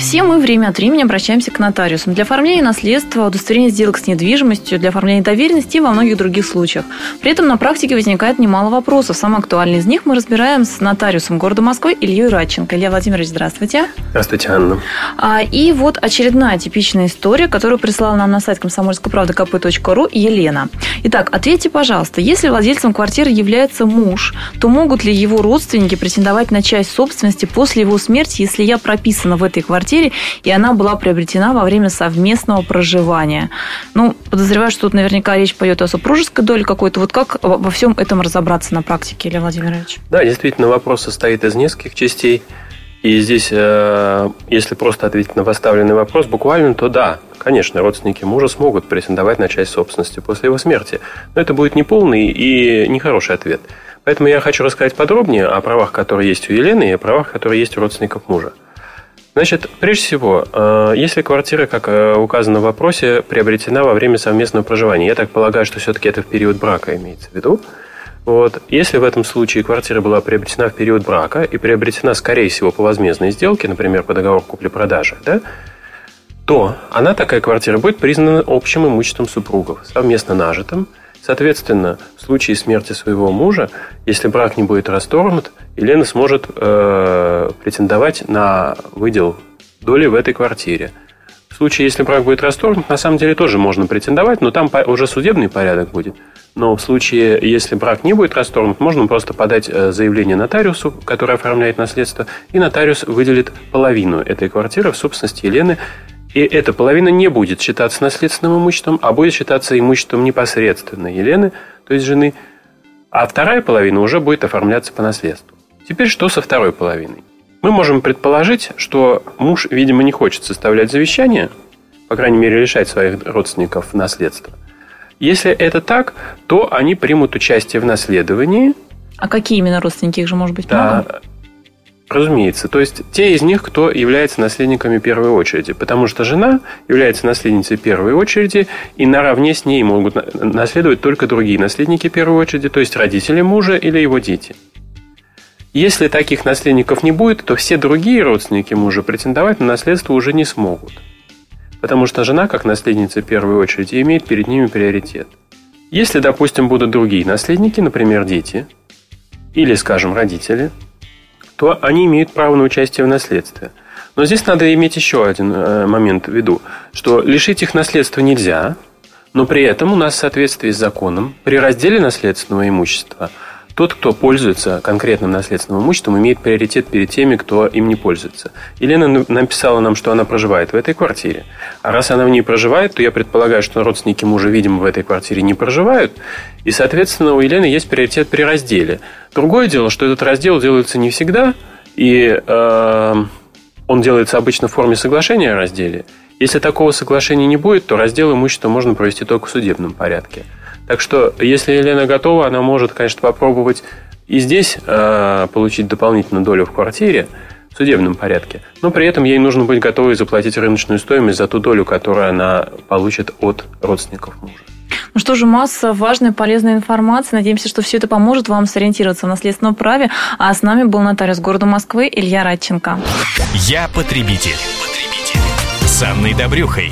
Все мы время от времени обращаемся к нотариусам для оформления наследства, удостоверения сделок с недвижимостью, для оформления доверенности и во многих других случаях. При этом на практике возникает немало вопросов. Самый актуальный из них мы разбираем с нотариусом города Москвы Ильей Радченко. Илья Владимирович, здравствуйте. Здравствуйте, Анна. А, и вот очередная типичная история, которую прислала нам на сайт комсомольской правды kp.ру Елена. Итак, ответьте, пожалуйста, если владельцем квартиры является муж, то могут ли его родственники претендовать на часть собственности после его смерти, если я прописана в этой квартире квартире, и она была приобретена во время совместного проживания. Ну, подозреваю, что тут наверняка речь пойдет о супружеской доле какой-то. Вот как во всем этом разобраться на практике, Илья Владимирович? Да, действительно, вопрос состоит из нескольких частей. И здесь, э, если просто ответить на поставленный вопрос буквально, то да, конечно, родственники мужа смогут претендовать на часть собственности после его смерти. Но это будет неполный и нехороший ответ. Поэтому я хочу рассказать подробнее о правах, которые есть у Елены, и о правах, которые есть у родственников мужа. Значит, прежде всего, э, если квартира, как э, указано в вопросе, приобретена во время совместного проживания, я так полагаю, что все-таки это в период брака имеется в виду, вот. Если в этом случае квартира была приобретена в период брака и приобретена, скорее всего, по возмездной сделке, например, по договору купли-продажи, да, то она, такая квартира, будет признана общим имуществом супругов, совместно нажитым – Соответственно, в случае смерти своего мужа, если брак не будет расторгнут, Елена сможет э, претендовать на выдел доли в этой квартире. В случае, если брак будет расторгнут, на самом деле тоже можно претендовать, но там уже судебный порядок будет. Но в случае, если брак не будет расторгнут, можно просто подать э, заявление нотариусу, который оформляет наследство, и нотариус выделит половину этой квартиры в собственности Елены и эта половина не будет считаться наследственным имуществом, а будет считаться имуществом непосредственно Елены, то есть жены, а вторая половина уже будет оформляться по наследству. Теперь что со второй половиной? Мы можем предположить, что муж, видимо, не хочет составлять завещание, по крайней мере, лишать своих родственников наследства. Если это так, то они примут участие в наследовании. А какие именно родственники? Их же может быть да, много? Разумеется. То есть те из них, кто является наследниками первой очереди. Потому что жена является наследницей первой очереди, и наравне с ней могут наследовать только другие наследники первой очереди, то есть родители мужа или его дети. Если таких наследников не будет, то все другие родственники мужа претендовать на наследство уже не смогут. Потому что жена, как наследница первой очереди, имеет перед ними приоритет. Если, допустим, будут другие наследники, например, дети, или, скажем, родители – то они имеют право на участие в наследстве. Но здесь надо иметь еще один э, момент в виду, что лишить их наследства нельзя, но при этом у нас в соответствии с законом при разделе наследственного имущества – тот, кто пользуется конкретным наследственным имуществом, имеет приоритет перед теми, кто им не пользуется. Елена написала нам, что она проживает в этой квартире. А раз она в ней проживает, то я предполагаю, что родственники мужа, видимо, в этой квартире не проживают. И, соответственно, у Елены есть приоритет при разделе. Другое дело, что этот раздел делается не всегда, и э, он делается обычно в форме соглашения о разделе. Если такого соглашения не будет, то раздел имущества можно провести только в судебном порядке. Так что, если Елена готова, она может, конечно, попробовать и здесь э, получить дополнительную долю в квартире в судебном порядке. Но при этом ей нужно быть готовой заплатить рыночную стоимость за ту долю, которую она получит от родственников мужа. Ну что же, масса важной, полезной информации. Надеемся, что все это поможет вам сориентироваться в наследственном праве. А с нами был нотариус города Москвы Илья Радченко. Я потребитель. потребитель. С Анной Добрюхой.